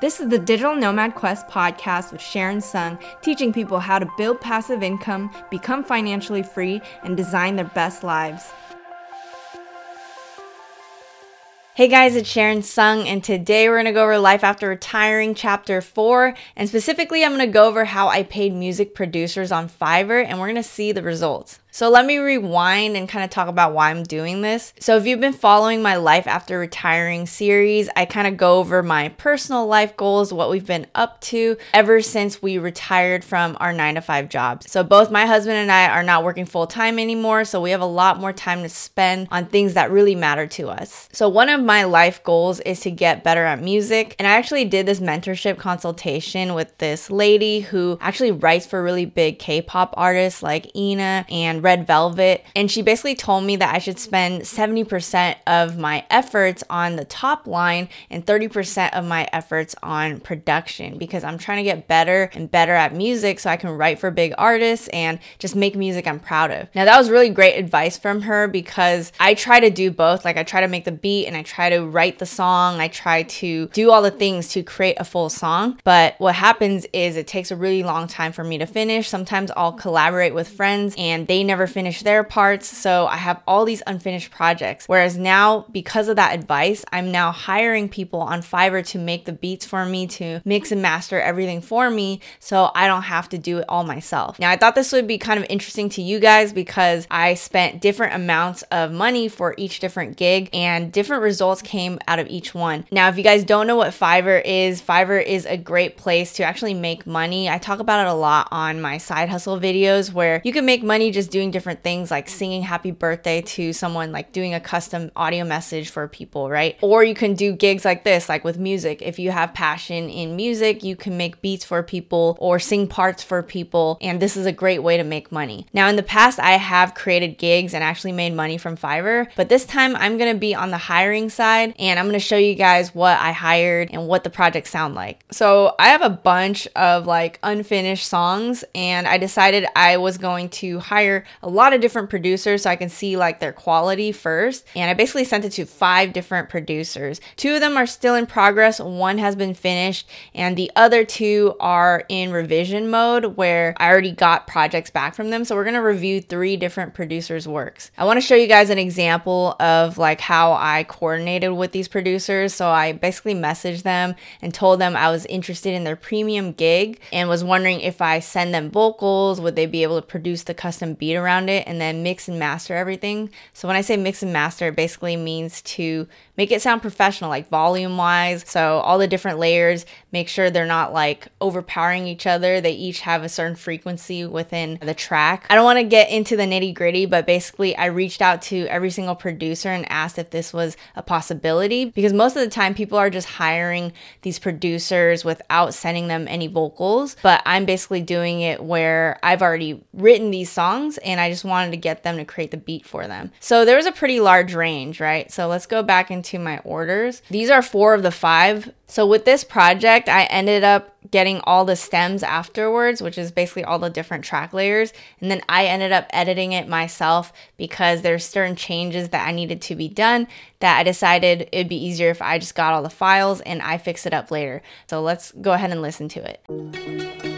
This is the Digital Nomad Quest podcast with Sharon Sung, teaching people how to build passive income, become financially free, and design their best lives. Hey guys, it's Sharon Sung, and today we're gonna go over Life After Retiring Chapter 4. And specifically, I'm gonna go over how I paid music producers on Fiverr, and we're gonna see the results. So let me rewind and kind of talk about why I'm doing this. So if you've been following my life after retiring series, I kind of go over my personal life goals, what we've been up to ever since we retired from our 9 to 5 jobs. So both my husband and I are not working full time anymore, so we have a lot more time to spend on things that really matter to us. So one of my life goals is to get better at music, and I actually did this mentorship consultation with this lady who actually writes for really big K-pop artists like Ina and Red Velvet. And she basically told me that I should spend 70% of my efforts on the top line and 30% of my efforts on production because I'm trying to get better and better at music so I can write for big artists and just make music I'm proud of. Now, that was really great advice from her because I try to do both. Like, I try to make the beat and I try to write the song. I try to do all the things to create a full song. But what happens is it takes a really long time for me to finish. Sometimes I'll collaborate with friends and they never finish their parts. So I have all these unfinished projects. Whereas now, because of that advice, I'm now hiring people on Fiverr to make the beats for me, to mix and master everything for me. So I don't have to do it all myself. Now, I thought this would be kind of interesting to you guys because I spent different amounts of money for each different gig and different results came out of each one. Now, if you guys don't know what Fiverr is, Fiverr is a great place to actually make money. I talk about it a lot on my side hustle videos where you can make money just doing different things like singing happy birthday to someone, like doing a custom audio message for people, right? Or you can do gigs like this, like with music. If you have passion in music, you can make beats for people or sing parts for people. And this is a great way to make money. Now, in the past, I have created gigs and actually made money from Fiverr, but this time I'm gonna be on the hiring side and I'm gonna show you guys what I hired and what the projects sound like. So I have a bunch of like unfinished songs and I decided I was going to hire a lot of different producers so I can see like their quality first. And I basically sent it to five different producers. Two of them are still in progress, one has been finished, and the other two are in revision mode where I already got projects back from them. So we're gonna review three different producers' works. I wanna show you guys an example of like how I coordinated with these producers. So I basically messaged them and told them I was interested in their premium gig and was wondering if I send them vocals, would they be able to produce the custom beat around it? and then mix and master everything. So when I say mix and master, it basically means to make it sound professional, like volume wise. So all the different layers, make sure they're not like overpowering each other. They each have a certain frequency within the track. I don't want to get into the nitty gritty, but basically, I reached out to every single producer and asked if this was a possibility because most of the time people are just hiring these producers without sending them any vocals. But I'm basically doing it where I've already written these songs and I just wanted to get them to create the beat for them. So there was a pretty large range, right? So let's go back into my orders. These are four of the five. So with this project, I ended up getting all the stems afterwards, which is basically all the different track layers. And then I ended up editing it myself because there's certain changes that I needed to be done that I decided it'd be easier if I just got all the files and I fix it up later. So let's go ahead and listen to it.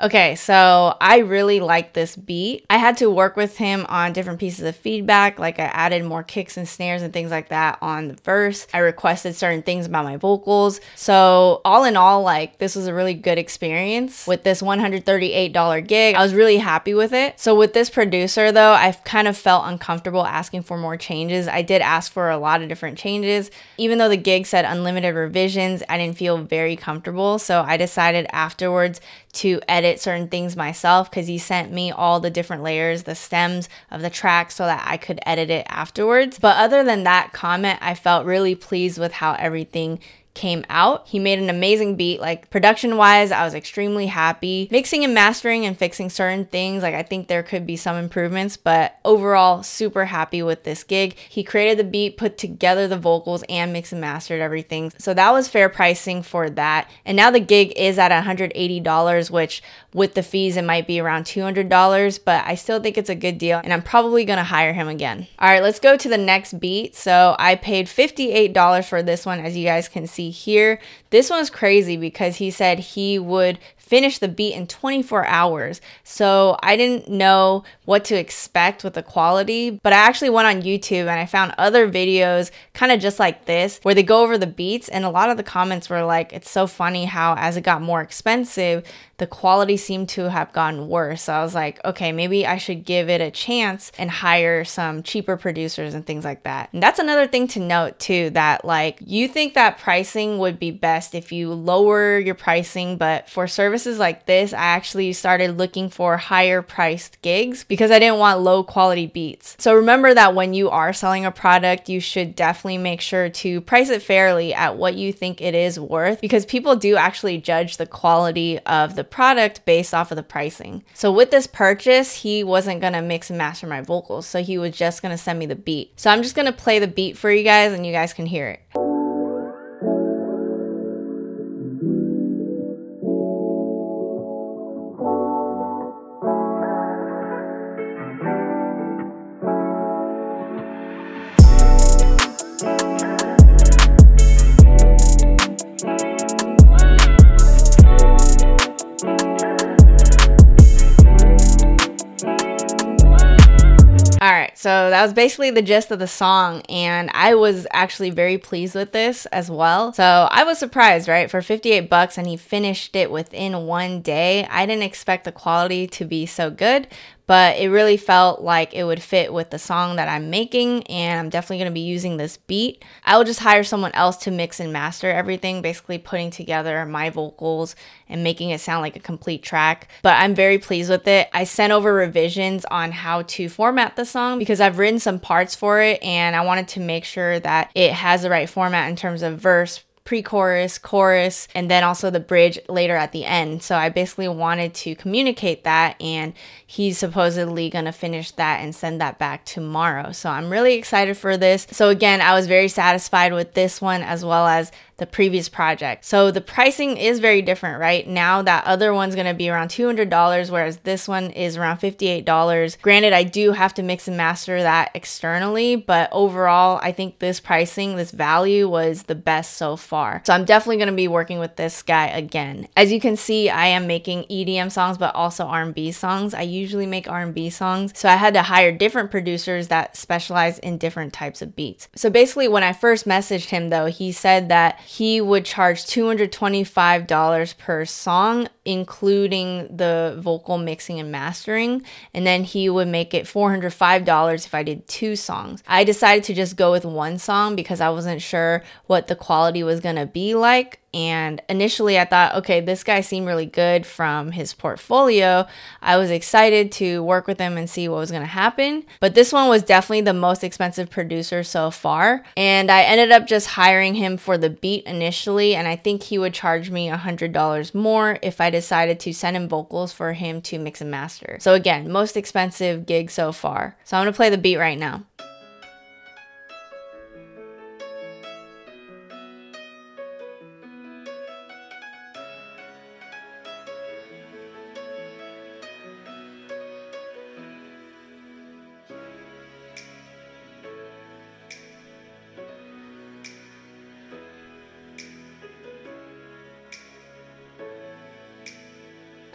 Okay, so I really like this beat. I had to work with him on different pieces of feedback, like I added more kicks and snares and things like that on the verse. I requested certain things about my vocals. So, all in all, like this was a really good experience with this $138 gig. I was really happy with it. So, with this producer though, I've kind of felt uncomfortable asking for more changes. I did ask for a lot of different changes. Even though the gig said unlimited revisions, I didn't feel very comfortable. So, I decided afterwards to edit certain things myself because he sent me all the different layers, the stems of the track so that I could edit it afterwards. But other than that comment, I felt really pleased with how everything came out. He made an amazing beat. Like production wise, I was extremely happy. Mixing and mastering and fixing certain things, like I think there could be some improvements, but overall, super happy with this gig. He created the beat, put together the vocals, and mixed and mastered everything. So that was fair pricing for that. And now the gig is at $180, which with the fees, it might be around $200, but I still think it's a good deal and I'm probably gonna hire him again. All right, let's go to the next beat. So I paid $58 for this one, as you guys can see here. This one's crazy because he said he would finish the beat in 24 hours. So I didn't know what to expect with the quality, but I actually went on YouTube and I found other videos kind of just like this where they go over the beats and a lot of the comments were like it's so funny how as it got more expensive, the quality seemed to have gotten worse. So I was like, okay, maybe I should give it a chance and hire some cheaper producers and things like that. And that's another thing to note too that like you think that pricing would be best if you lower your pricing, but for services like this, I actually started looking for higher priced gigs because I didn't want low quality beats. So remember that when you are selling a product, you should definitely make sure to price it fairly at what you think it is worth because people do actually judge the quality of the product based off of the pricing. So with this purchase, he wasn't gonna mix and master my vocals. So he was just gonna send me the beat. So I'm just gonna play the beat for you guys and you guys can hear it. So that was basically the gist of the song, and I was actually very pleased with this as well. So I was surprised, right? For 58 bucks, and he finished it within one day. I didn't expect the quality to be so good, but it really felt like it would fit with the song that I'm making, and I'm definitely gonna be using this beat. I will just hire someone else to mix and master everything, basically putting together my vocals and making it sound like a complete track. But I'm very pleased with it. I sent over revisions on how to format the song because I've written some parts for it, and I wanted to make sure that it has the right format in terms of verse, pre chorus, chorus, and then also the bridge later at the end. So I basically wanted to communicate that, and he's supposedly gonna finish that and send that back tomorrow. So I'm really excited for this. So again, I was very satisfied with this one as well as the previous project. So the pricing is very different, right? Now that other one's gonna be around $200, whereas this one is around $58. Granted, I do have to mix and master that externally, but overall, I think this pricing, this value was the best so far. So I'm definitely gonna be working with this guy again. As you can see, I am making EDM songs, but also R&B songs. I usually make R&B songs, so I had to hire different producers that specialize in different types of beats. So basically, when I first messaged him though, he said that he would charge $225 per song, including the vocal mixing and mastering. And then he would make it $405 if I did two songs. I decided to just go with one song because I wasn't sure what the quality was going to be like. And initially, I thought, okay, this guy seemed really good from his portfolio. I was excited to work with him and see what was going to happen. But this one was definitely the most expensive producer so far. And I ended up just hiring him for the beat initially. And I think he would charge me $100 more if I decided to send him vocals for him to mix and master. So, again, most expensive gig so far. So, I'm going to play the beat right now.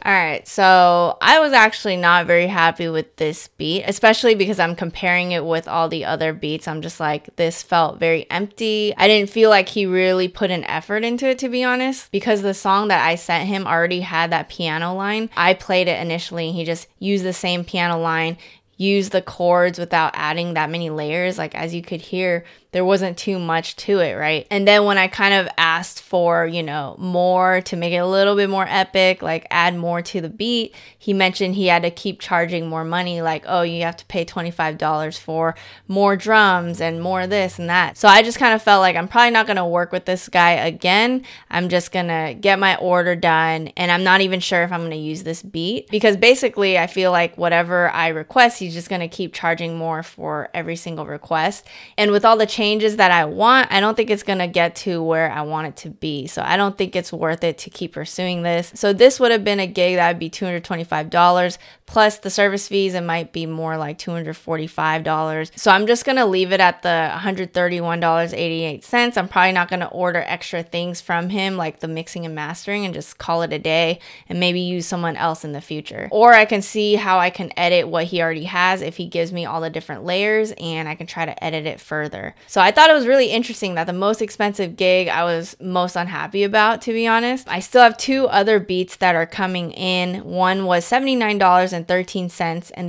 All right, so I was actually not very happy with this beat, especially because I'm comparing it with all the other beats. I'm just like, this felt very empty. I didn't feel like he really put an effort into it, to be honest, because the song that I sent him already had that piano line. I played it initially, and he just used the same piano line, used the chords without adding that many layers. Like, as you could hear, there wasn't too much to it, right? And then when I kind of asked for, you know, more to make it a little bit more epic, like add more to the beat, he mentioned he had to keep charging more money, like, oh, you have to pay $25 for more drums and more this and that. So I just kind of felt like I'm probably not to work with this guy again. I'm just to get my order done and I'm not even sure if I'm to use this beat because basically I feel like whatever I request, he's just to keep charging more for every single request. And with all the changes that I want, I don't think it's to get to where I want it to be. So I don't think it's worth it to keep pursuing this. So this would have been a gig that would be $225 plus the service fees. It might be more like $245. So I'm just going to leave it at the $131.88. I'm probably not going to order extra things from him like the mixing and mastering and just call it a day and maybe use someone else in the future. Or I can see how I can edit what he already has if he gives me all the different layers and I can try to edit it further. So I thought it was really interesting that the most expensive gig I was most unhappy about, to be honest. I still have two other beats that are coming in. One was $79.13 and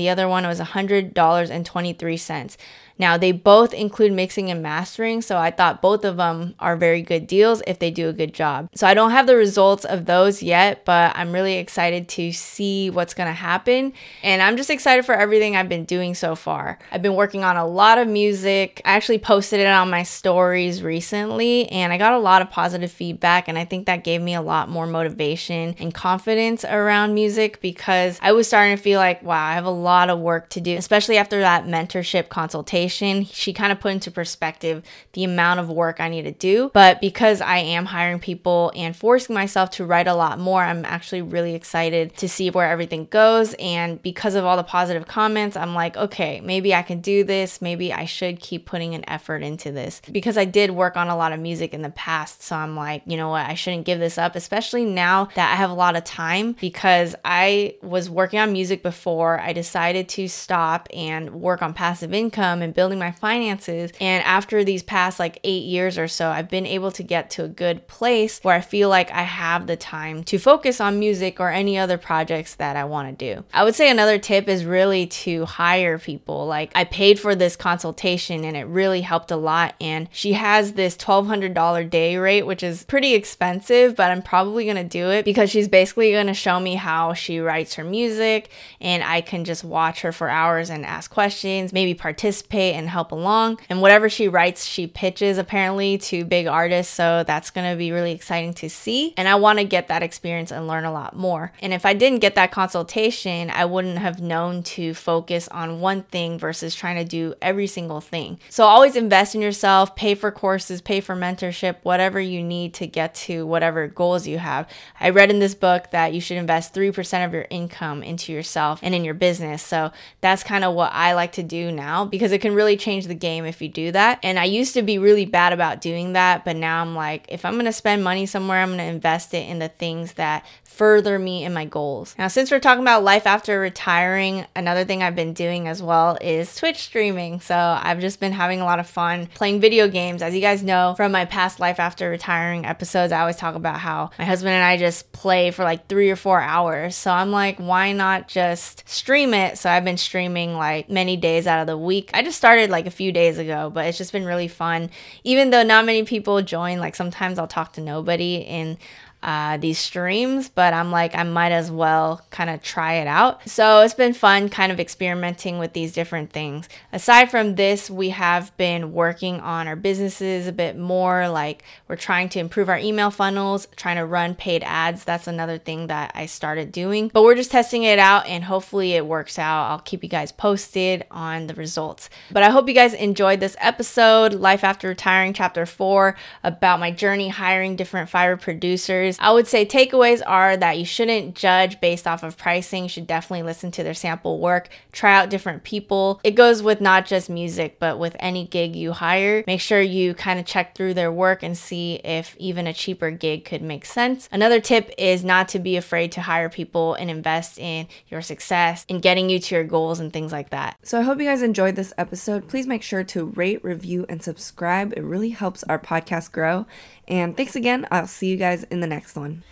the other one was $100.23. Now, they both include mixing and mastering, so I thought both of them are very good deals if they do a good job. So I don't have the results of those yet, but I'm really excited to see what's to happen. And I'm just excited for everything I've been doing so far. I've been working on a lot of music. I actually posted it on my stories recently, and I got a lot of positive feedback, and I think that gave me a lot more motivation and confidence around music because I was starting to feel like, wow, I have a lot of work to do, especially after that mentorship consultation she kind of put into perspective the amount of work I need to do. But because I am hiring people and forcing myself to write a lot more, I'm actually really excited to see where everything goes. And because of all the positive comments, I'm like, okay, maybe I can do this. Maybe I should keep putting an effort into this because I did work on a lot of music in the past. So I'm like, you know what? I shouldn't give this up, especially now that I have a lot of time because I was working on music before. I decided to stop and work on passive income and building my finances. And after these past like eight years or so, I've been able to get to a good place where I feel like I have the time to focus on music or any other projects that I want to do. I would say another tip is really to hire people. Like I paid for this consultation and it really helped a lot. And she has this $1,200 day rate, which is pretty expensive, but I'm probably going to do it because she's basically going to show me how she writes her music and I can just watch her for hours and ask questions, maybe participate and help along. And whatever she writes, she pitches apparently to big artists. So that's going to be really exciting to see. And I want to get that experience and learn a lot more. And if I didn't get that consultation, I wouldn't have known to focus on one thing versus trying to do every single thing. So always invest in yourself, pay for courses, pay for mentorship, whatever you need to get to whatever goals you have. I read in this book that you should invest 3% of your income into yourself and in your business. So that's kind of what I like to do now because it can really change the game if you do that. And I used to be really bad about doing that, but now I'm like, if I'm gonna spend money somewhere, I'm gonna invest it in the things that further me in my goals. Now, since we're talking about life after retiring, another thing I've been doing as well is Twitch streaming. So I've just been having a lot of fun playing video games. As you guys know from my past life after retiring episodes, I always talk about how my husband and I just play for like three or four hours. So I'm like, why not just stream it? So I've been streaming like many days out of the week. I just started like a few days ago, but it's just been really fun. Even though not many people join, like sometimes I'll talk to nobody and uh, these streams, but I'm like, I might as well kind of try it out. So it's been fun kind of experimenting with these different things. Aside from this, we have been working on our businesses a bit more. Like we're trying to improve our email funnels, trying to run paid ads. That's another thing that I started doing, but we're just testing it out and hopefully it works out. I'll keep you guys posted on the results. But I hope you guys enjoyed this episode, Life After Retiring, Chapter 4, about my journey hiring different Fiverr producers. I would say takeaways are that you shouldn't judge based off of pricing. You should definitely listen to their sample work, try out different people. It goes with not just music, but with any gig you hire. Make sure you kind of check through their work and see if even a cheaper gig could make sense. Another tip is not to be afraid to hire people and invest in your success in getting you to your goals and things like that. So I hope you guys enjoyed this episode. Please make sure to rate, review, and subscribe. It really helps our podcast grow. And thanks again. I'll see you guys in the next one.